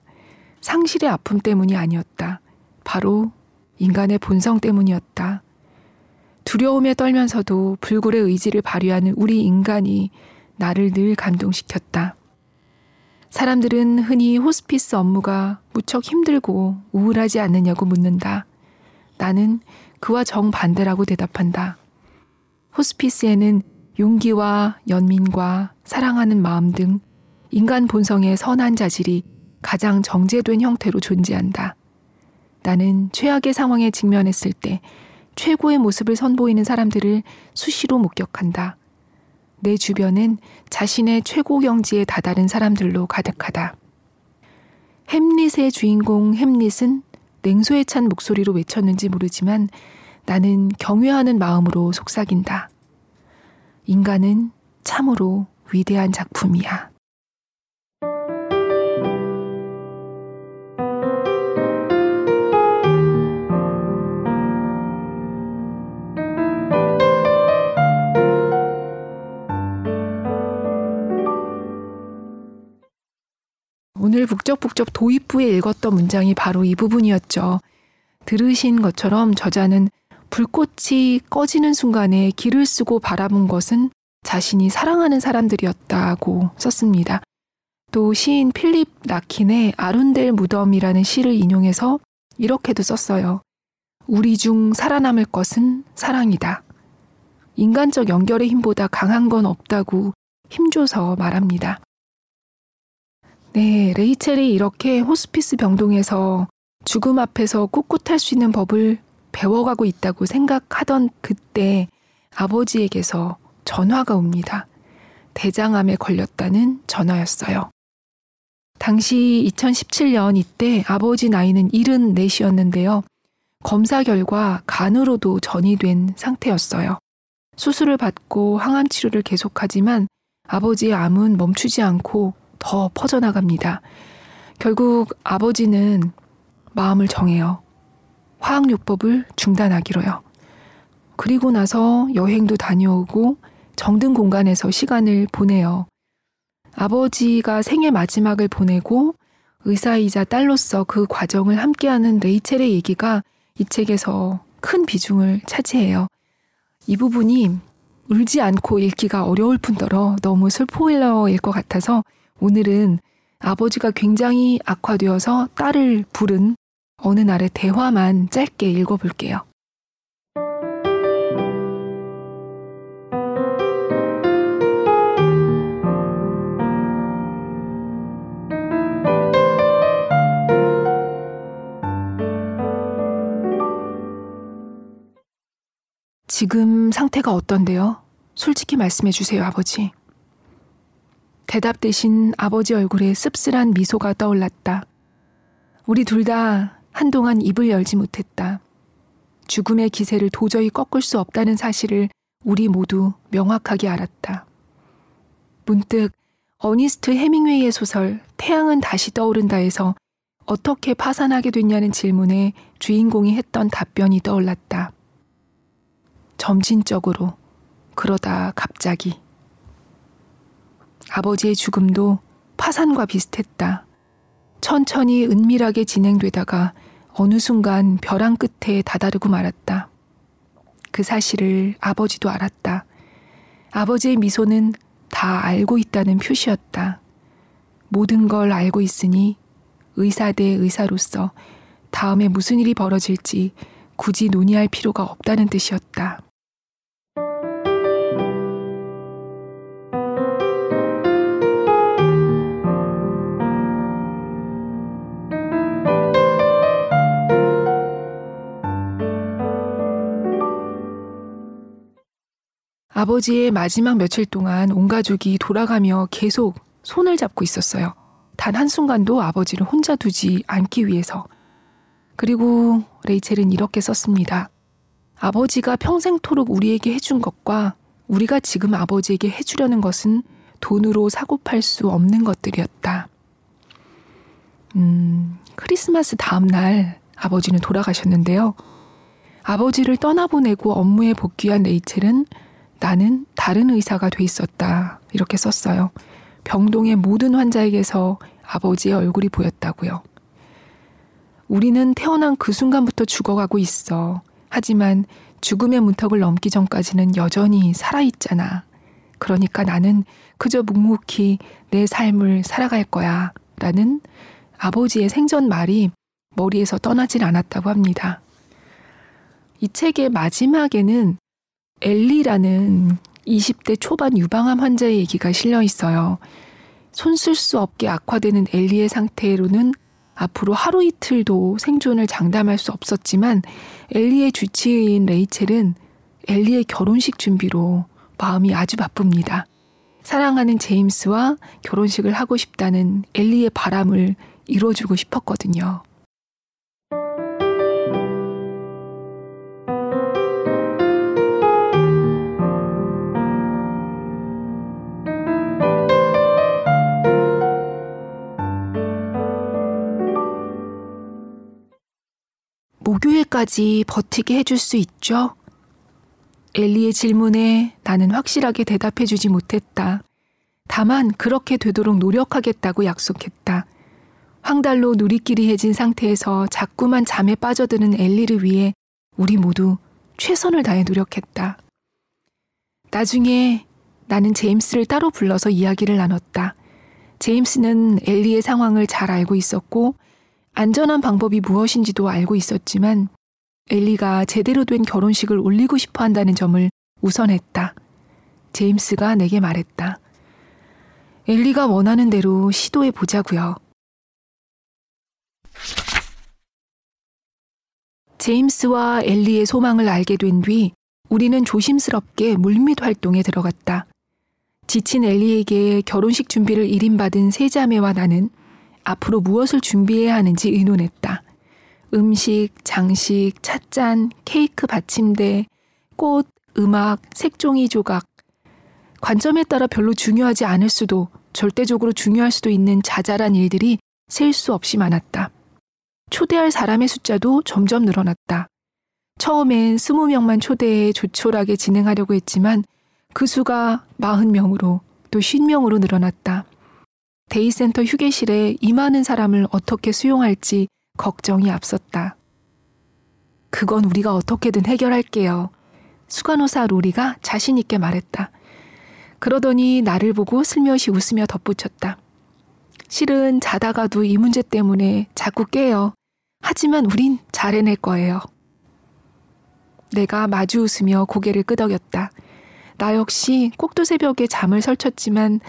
상실의 아픔 때문이 아니었다. 바로 인간의 본성 때문이었다. 두려움에 떨면서도 불굴의 의지를 발휘하는 우리 인간이 나를 늘 감동시켰다. 사람들은 흔히 호스피스 업무가 무척 힘들고 우울하지 않느냐고 묻는다. 나는 그와 정반대라고 대답한다. 호스피스에는 용기와 연민과 사랑하는 마음 등 인간 본성의 선한 자질이 가장 정제된 형태로 존재한다. 나는 최악의 상황에 직면했을 때 최고의 모습을 선보이는 사람들을 수시로 목격한다. 내 주변은 자신의 최고 경지에 다다른 사람들로 가득하다. 햄릿의 주인공 햄릿은 냉소에 찬 목소리로 외쳤는지 모르지만 나는 경외하는 마음으로 속삭인다. 인간은 참으로 위대한 작품이야. 오늘 북적북적 도입부에 읽었던 문장이 바로 이 부분이었죠. 들으신 것처럼 저자는 불꽃이 꺼지는 순간에 길을 쓰고 바라본 것은 자신이 사랑하는 사람들이었다고 썼습니다. 또 시인 필립 나킨의 아룬델 무덤이라는 시를 인용해서 이렇게도 썼어요. 우리 중 살아남을 것은 사랑이다. 인간적 연결의 힘보다 강한 건 없다고 힘줘서 말합니다. 네, 레이첼이 이렇게 호스피스 병동에서 죽음 앞에서 꿋꿋할 수 있는 법을 배워가고 있다고 생각하던 그때 아버지에게서 전화가 옵니다. 대장암에 걸렸다는 전화였어요. 당시 2017년 이때 아버지 나이는 74이었는데요. 검사 결과 간으로도 전이 된 상태였어요. 수술을 받고 항암 치료를 계속하지만 아버지의 암은 멈추지 않고 더 퍼져나갑니다. 결국 아버지는 마음을 정해요. 화학요법을 중단하기로요. 그리고 나서 여행도 다녀오고 정든 공간에서 시간을 보내요. 아버지가 생애 마지막을 보내고 의사이자 딸로서 그 과정을 함께하는 레이첼의 얘기가 이 책에서 큰 비중을 차지해요. 이 부분이 울지 않고 읽기가 어려울 뿐더러 너무 슬포일러일 것 같아서 오늘은 아버지가 굉장히 악화되어서 딸을 부른 어느 날의 대화만 짧게 읽어볼게요. 지금 상태가 어떤데요? 솔직히 말씀해 주세요, 아버지. 대답 대신 아버지 얼굴에 씁쓸한 미소가 떠올랐다. 우리 둘 다 한동안 입을 열지 못했다. 죽음의 기세를 도저히 꺾을 수 없다는 사실을 우리 모두 명확하게 알았다. 문득 어니스트 해밍웨이의 소설 태양은 다시 떠오른다에서 어떻게 파산하게 됐냐는 질문에 주인공이 했던 답변이 떠올랐다. 점진적으로 그러다 갑자기 아버지의 죽음도 파산과 비슷했다. 천천히 은밀하게 진행되다가 어느 순간 벼랑 끝에 다다르고 말았다. 그 사실을 아버지도 알았다. 아버지의 미소는 다 알고 있다는 표시였다. 모든 걸 알고 있으니 의사 대 의사로서 다음에 무슨 일이 벌어질지 굳이 논의할 필요가 없다는 뜻이었다. 아버지의 마지막 며칠 동안 온 가족이 돌아가며 계속 손을 잡고 있었어요. 단 한순간도 아버지를 혼자 두지 않기 위해서. 그리고 레이첼은 이렇게 썼습니다. 아버지가 평생토록 우리에게 해준 것과 우리가 지금 아버지에게 해주려는 것은 돈으로 사고 팔 수 없는 것들이었다. 음, 크리스마스 다음 날 아버지는 돌아가셨는데요. 아버지를 떠나보내고 업무에 복귀한 레이첼은 나는 다른 의사가 돼 있었다. 이렇게 썼어요. 병동의 모든 환자에게서 아버지의 얼굴이 보였다고요. 우리는 태어난 그 순간부터 죽어가고 있어. 하지만 죽음의 문턱을 넘기 전까지는 여전히 살아있잖아. 그러니까 나는 그저 묵묵히 내 삶을 살아갈 거야. 라는 아버지의 생전 말이 머리에서 떠나질 않았다고 합니다. 이 책의 마지막에는 엘리라는 20대 초반 유방암 환자의 얘기가 실려 있어요. 손 쓸 수 없게 악화되는 엘리의 상태로는 앞으로 하루 이틀도 생존을 장담할 수 없었지만 엘리의 주치의인 레이첼은 엘리의 결혼식 준비로 마음이 아주 바쁩니다. 사랑하는 제임스와 결혼식을 하고 싶다는 엘리의 바람을 이뤄주고 싶었거든요. 목요일까지 버티게 해줄 수 있죠? 엘리의 질문에 나는 확실하게 대답해 주지 못했다. 다만 그렇게 되도록 노력하겠다고 약속했다. 황달로 누리끼리 해진 상태에서 자꾸만 잠에 빠져드는 엘리를 위해 우리 모두 최선을 다해 노력했다. 나중에 나는 제임스를 따로 불러서 이야기를 나눴다. 제임스는 엘리의 상황을 잘 알고 있었고 안전한 방법이 무엇인지도 알고 있었지만 엘리가 제대로 된 결혼식을 올리고 싶어 한다는 점을 우선했다. 제임스가 내게 말했다. 엘리가 원하는 대로 시도해 보자고요. 제임스와 엘리의 소망을 알게 된 뒤 우리는 조심스럽게 물밑 활동에 들어갔다. 지친 엘리에게 결혼식 준비를 일임받은 세 자매와 나는 앞으로 무엇을 준비해야 하는지 의논했다. 음식, 장식, 찻잔, 케이크 받침대, 꽃, 음악, 색종이 조각. 관점에 따라 별로 중요하지 않을 수도 절대적으로 중요할 수도 있는 자잘한 일들이 셀 수 없이 많았다. 초대할 사람의 숫자도 점점 늘어났다. 처음엔 스무 명만 초대해 조촐하게 진행하려고 했지만 그 수가 마흔 명으로 또 쉰 명으로 늘어났다. 데이센터 휴게실에 이 많은 사람을 어떻게 수용할지 걱정이 앞섰다. 그건 우리가 어떻게든 해결할게요. 수간호사 로리가 자신있게 말했다. 그러더니 나를 보고 슬며시 웃으며 덧붙였다. 실은 자다가도 이 문제 때문에 자꾸 깨요. 하지만 우린 잘 해낼 거예요. 내가 마주 웃으며 고개를 끄덕였다. 나 역시 꼭두 새벽에 잠을 설쳤지만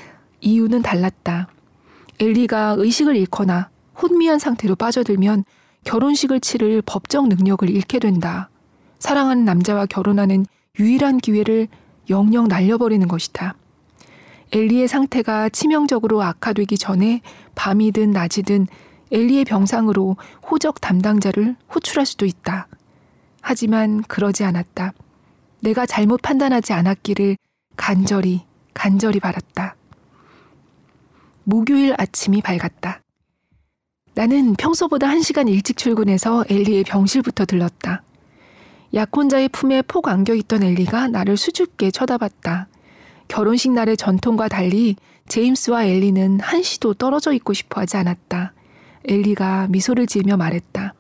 이유는 달랐다. 엘리가 의식을 잃거나 혼미한 상태로 빠져들면 결혼식을 치를 법적 능력을 잃게 된다. 사랑하는 남자와 결혼하는 유일한 기회를 영영 날려버리는 것이다. 엘리의 상태가 치명적으로 악화되기 전에 밤이든 낮이든 엘리의 병상으로 호적 담당자를 호출할 수도 있다. 하지만 그러지 않았다. 내가 잘못 판단하지 않았기를 간절히, 간절히 바랐다. 목요일 아침이 밝았다. 나는 평소보다 한 시간 일찍 출근해서 엘리의 병실부터 들렀다. 약혼자의 품에 폭 안겨 있던 엘리가 나를 수줍게 쳐다봤다. 결혼식 날의 전통과 달리 제임스와 엘리는 한시도 떨어져 있고 싶어 하지 않았다. 엘리가 미소를 지으며 말했다.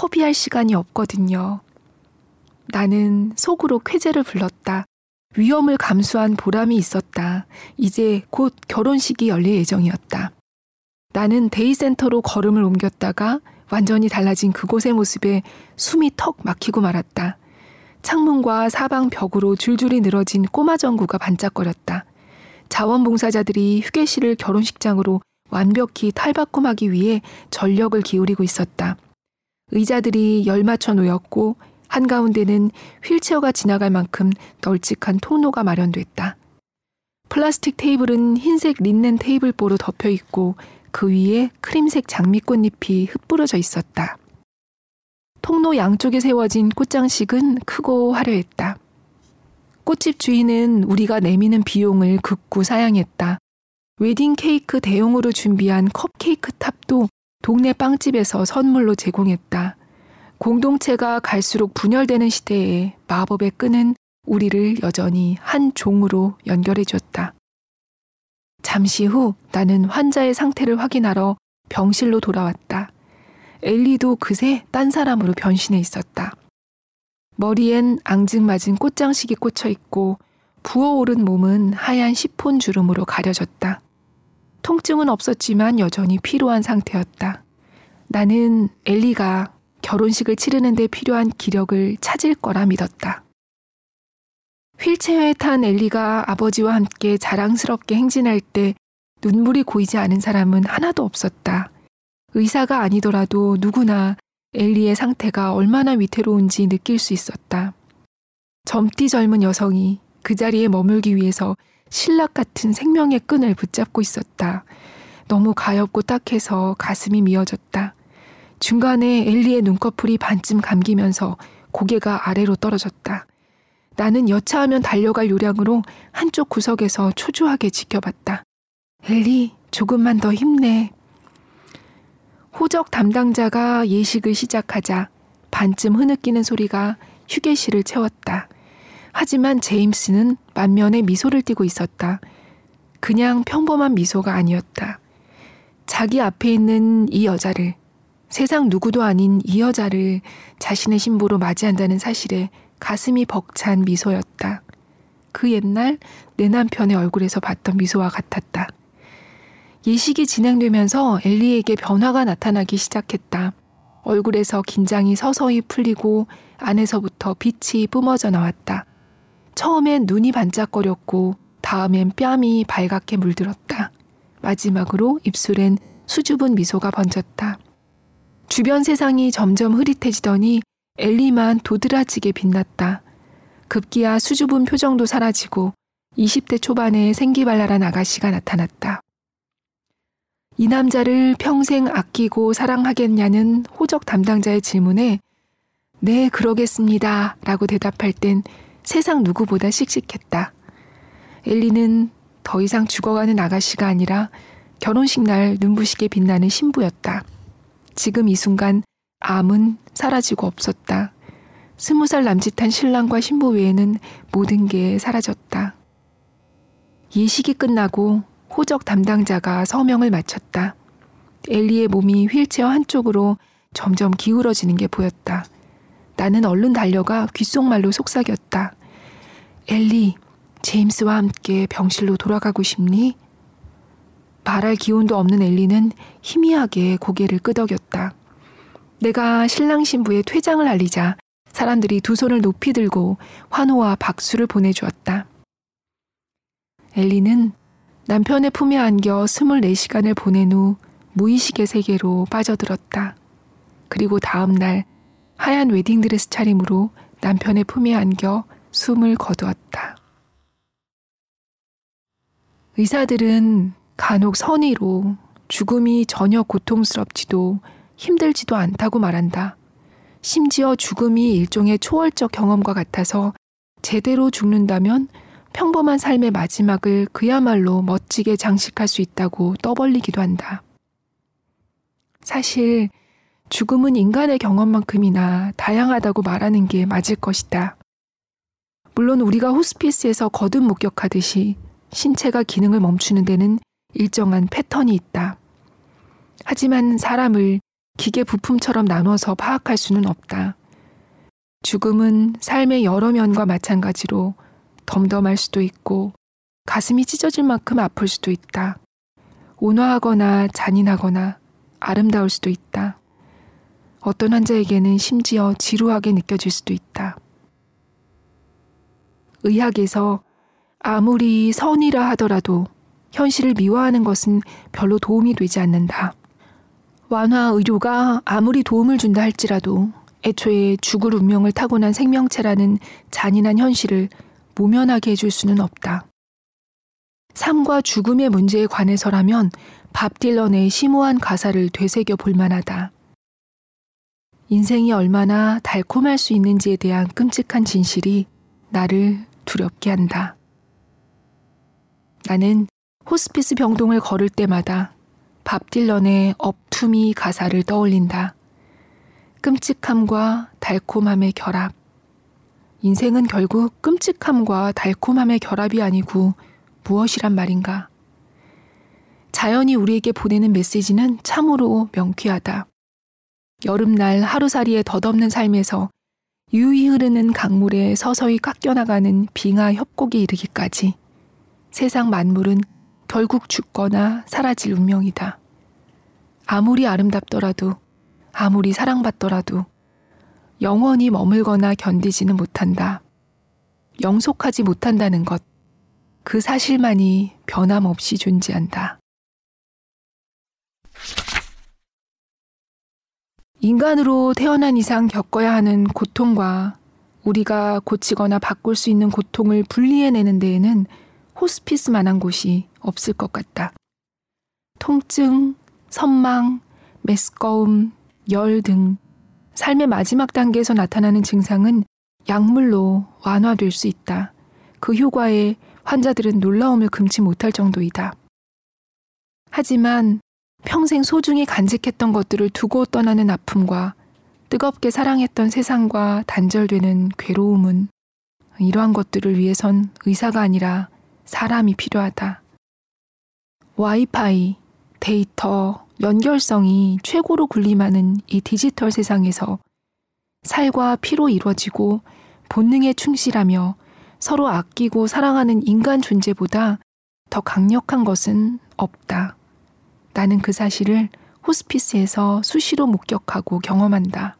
허비할 시간이 없거든요. 나는 속으로 쾌재를 불렀다. 위험을 감수한 보람이 있었다. 이제 곧 결혼식이 열릴 예정이었다. 나는 데이센터로 걸음을 옮겼다가 완전히 달라진 그곳의 모습에 숨이 턱 막히고 말았다. 창문과 사방 벽으로 줄줄이 늘어진 꼬마 전구가 반짝거렸다. 자원봉사자들이 휴게실을 결혼식장으로 완벽히 탈바꿈하기 위해 전력을 기울이고 있었다. 의자들이 열맞춰 놓였고 한가운데는 휠체어가 지나갈 만큼 널찍한 통로가 마련됐다. 플라스틱 테이블은 흰색 린넨 테이블보로 덮여 있고 그 위에 크림색 장미꽃잎이 흩뿌려져 있었다. 통로 양쪽에 세워진 꽃장식은 크고 화려했다. 꽃집 주인은 우리가 내미는 비용을 극구 사양했다. 웨딩 케이크 대용으로 준비한 컵케이크 탑도 동네 빵집에서 선물로 제공했다. 공동체가 갈수록 분열되는 시대에 마법의 끈은 우리를 여전히 한 종으로 연결해 줬다. 잠시 후 나는 환자의 상태를 확인하러 병실로 돌아왔다. 엘리도 그새 딴 사람으로 변신해 있었다. 머리엔 앙증맞은 꽃장식이 꽂혀 있고 부어오른 몸은 하얀 시폰 주름으로 가려졌다. 통증은 없었지만 여전히 피로한 상태였다. 나는 엘리가 결혼식을 치르는데 필요한 기력을 찾을 거라 믿었다. 휠체어에 탄 엘리가 아버지와 함께 자랑스럽게 행진할 때 눈물이 고이지 않은 사람은 하나도 없었다. 의사가 아니더라도 누구나 엘리의 상태가 얼마나 위태로운지 느낄 수 있었다. 젊디 젊은 여성이 그 자리에 머물기 위해서 신락 같은 생명의 끈을 붙잡고 있었다. 너무 가엽고 딱해서 가슴이 미어졌다. 중간에 엘리의 눈꺼풀이 반쯤 감기면서 고개가 아래로 떨어졌다. 나는 여차하면 달려갈 요량으로 한쪽 구석에서 초조하게 지켜봤다. 엘리, 조금만 더 힘내. 호적 담당자가 예식을 시작하자 반쯤 흐느끼는 소리가 휴게실을 채웠다. 하지만 제임스는 만면에 미소를 띠고 있었다. 그냥 평범한 미소가 아니었다. 자기 앞에 있는 이 여자를 세상 누구도 아닌 이 여자를 자신의 신부로 맞이한다는 사실에 가슴이 벅찬 미소였다. 그 옛날 내 남편의 얼굴에서 봤던 미소와 같았다. 예식이 진행되면서 엘리에게 변화가 나타나기 시작했다. 얼굴에서 긴장이 서서히 풀리고 안에서부터 빛이 뿜어져 나왔다. 처음엔 눈이 반짝거렸고 다음엔 뺨이 발갛게 물들었다. 마지막으로 입술엔 수줍은 미소가 번졌다. 주변 세상이 점점 흐릿해지더니 엘리만 도드라지게 빛났다. 급기야 수줍은 표정도 사라지고 20대 초반의 생기발랄한 아가씨가 나타났다. 이 남자를 평생 아끼고 사랑하겠냐는 호적 담당자의 질문에 네, 그러겠습니다. 라고 대답할 땐 세상 누구보다 씩씩했다. 엘리는 더 이상 죽어가는 아가씨가 아니라 결혼식 날 눈부시게 빛나는 신부였다. 지금 이 순간 암은 사라지고 없었다. 스무 살 남짓한 신랑과 신부 외에는 모든 게 사라졌다. 예식이 끝나고 호적 담당자가 서명을 마쳤다. 엘리의 몸이 휠체어 한쪽으로 점점 기울어지는 게 보였다. 나는 얼른 달려가 귓속말로 속삭였다. 엘리, 제임스와 함께 병실로 돌아가고 싶니? 말할 기운도 없는 엘리는 희미하게 고개를 끄덕였다. 내가 신랑 신부의 퇴장을 알리자 사람들이 두 손을 높이 들고 환호와 박수를 보내주었다. 엘리는 남편의 품에 안겨 24시간을 보낸 후 무의식의 세계로 빠져들었다. 그리고 다음 날 하얀 웨딩드레스 차림으로 남편의 품에 안겨 숨을 거두었다. 의사들은 간혹 선의로 죽음이 전혀 고통스럽지도 힘들지도 않다고 말한다. 심지어 죽음이 일종의 초월적 경험과 같아서 제대로 죽는다면 평범한 삶의 마지막을 그야말로 멋지게 장식할 수 있다고 떠벌리기도 한다. 사실 죽음은 인간의 경험만큼이나 다양하다고 말하는 게 맞을 것이다. 물론 우리가 호스피스에서 거듭 목격하듯이 신체가 기능을 멈추는 데는 일정한 패턴이 있다. 하지만 사람을 기계 부품처럼 나눠서 파악할 수는 없다. 죽음은 삶의 여러 면과 마찬가지로 덤덤할 수도 있고 가슴이 찢어질 만큼 아플 수도 있다. 온화하거나 잔인하거나 아름다울 수도 있다. 어떤 환자에게는 심지어 지루하게 느껴질 수도 있다. 의학에서 아무리 선이라 하더라도 현실을 미화하는 것은 별로 도움이 되지 않는다. 완화 의료가 아무리 도움을 준다 할지라도 애초에 죽을 운명을 타고난 생명체라는 잔인한 현실을 모면하게 해줄 수는 없다. 삶과 죽음의 문제에 관해서라면 밥 딜런의 심오한 가사를 되새겨 볼 만하다. 인생이 얼마나 달콤할 수 있는지에 대한 끔찍한 진실이 나를 두렵게 한다. 나는 호스피스 병동을 걸을 때마다 밥 딜런의 Up to Me 가사를 떠올린다. 끔찍함과 달콤함의 결합. 인생은 결국 끔찍함과 달콤함의 결합이 아니고 무엇이란 말인가? 자연이 우리에게 보내는 메시지는 참으로 명쾌하다. 여름날 하루살이에 덧없는 삶에서 유유히 흐르는 강물에 서서히 깎여나가는 빙하 협곡에 이르기까지 세상 만물은 결국 죽거나 사라질 운명이다. 아무리 아름답더라도, 아무리 사랑받더라도 영원히 머물거나 견디지는 못한다. 영속하지 못한다는 것. 그 사실만이 변함없이 존재한다. 인간으로 태어난 이상 겪어야 하는 고통과 우리가 고치거나 바꿀 수 있는 고통을 분리해내는 데에는 호스피스만한 곳이 없을 것 같다. 통증, 선망, 메스꺼움, 열 등 삶의 마지막 단계에서 나타나는 증상은 약물로 완화될 수 있다. 그 효과에 환자들은 놀라움을 금치 못할 정도이다. 하지만 평생 소중히 간직했던 것들을 두고 떠나는 아픔과 뜨겁게 사랑했던 세상과 단절되는 괴로움은 이러한 것들을 위해선 의사가 아니라 사람이 필요하다. 와이파이, 데이터, 연결성이 최고로 군림하는 이 디지털 세상에서 살과 피로 이루어지고 본능에 충실하며 서로 아끼고 사랑하는 인간 존재보다 더 강력한 것은 없다. 나는 그 사실을 호스피스에서 수시로 목격하고 경험한다.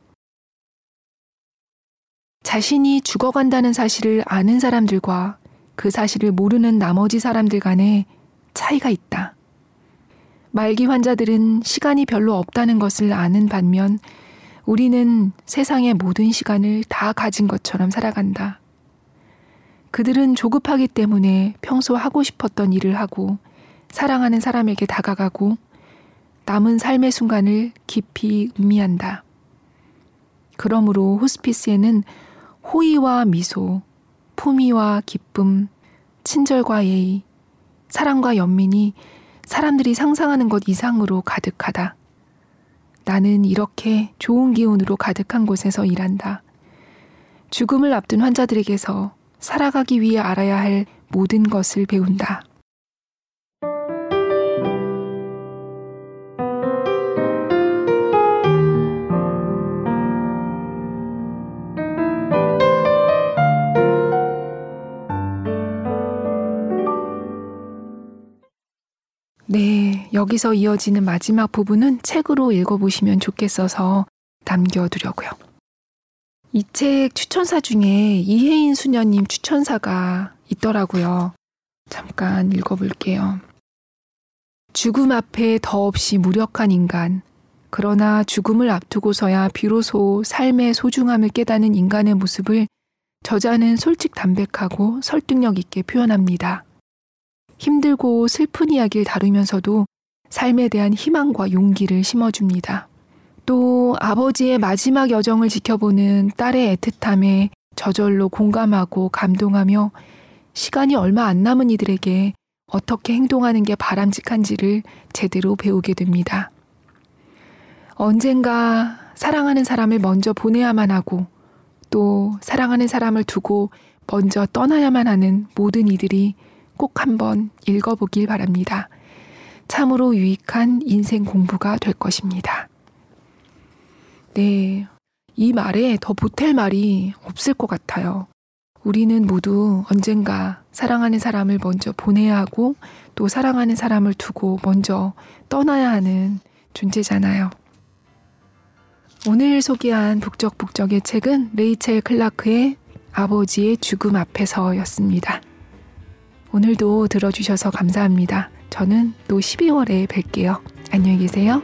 자신이 죽어간다는 사실을 아는 사람들과 그 사실을 모르는 나머지 사람들 간에 차이가 있다. 말기 환자들은 시간이 별로 없다는 것을 아는 반면 우리는 세상의 모든 시간을 다 가진 것처럼 살아간다. 그들은 조급하기 때문에 평소 하고 싶었던 일을 하고 사랑하는 사람에게 다가가고 남은 삶의 순간을 깊이 음미한다. 그러므로 호스피스에는 호의와 미소, 품위와 기쁨, 친절과 예의, 사랑과 연민이 사람들이 상상하는 것 이상으로 가득하다. 나는 이렇게 좋은 기운으로 가득한 곳에서 일한다. 죽음을 앞둔 환자들에게서 살아가기 위해 알아야 할 모든 것을 배운다. 여기서 이어지는 마지막 부분은 책으로 읽어보시면 좋겠어서 남겨두려고요. 이 책 추천사 중에 이혜인 수녀님 추천사가 있더라고요. 잠깐 읽어볼게요. 죽음 앞에 더없이 무력한 인간, 그러나 죽음을 앞두고서야 비로소 삶의 소중함을 깨닫는 인간의 모습을 저자는 솔직 담백하고 설득력 있게 표현합니다. 힘들고 슬픈 이야기를 다루면서도 삶에 대한 희망과 용기를 심어줍니다. 또 아버지의 마지막 여정을 지켜보는 딸의 애틋함에 저절로 공감하고 감동하며 시간이 얼마 안 남은 이들에게 어떻게 행동하는 게 바람직한지를 제대로 배우게 됩니다. 언젠가 사랑하는 사람을 먼저 보내야만 하고 또 사랑하는 사람을 두고 먼저 떠나야만 하는 모든 이들이 꼭 한번 읽어보길 바랍니다. 참으로 유익한 인생 공부가 될 것입니다. 네. 이 말에 더 보탤 말이 없을 것 같아요. 우리는 모두 언젠가 사랑하는 사람을 먼저 보내야 하고 또 사랑하는 사람을 두고 먼저 떠나야 하는 존재잖아요. 오늘 소개한 북적북적의 책은 레이첼 클라크의 아버지의 죽음 앞에서였습니다. 오늘도 들어주셔서 감사합니다. 저는 또 12월에 뵐게요. 안녕히 계세요.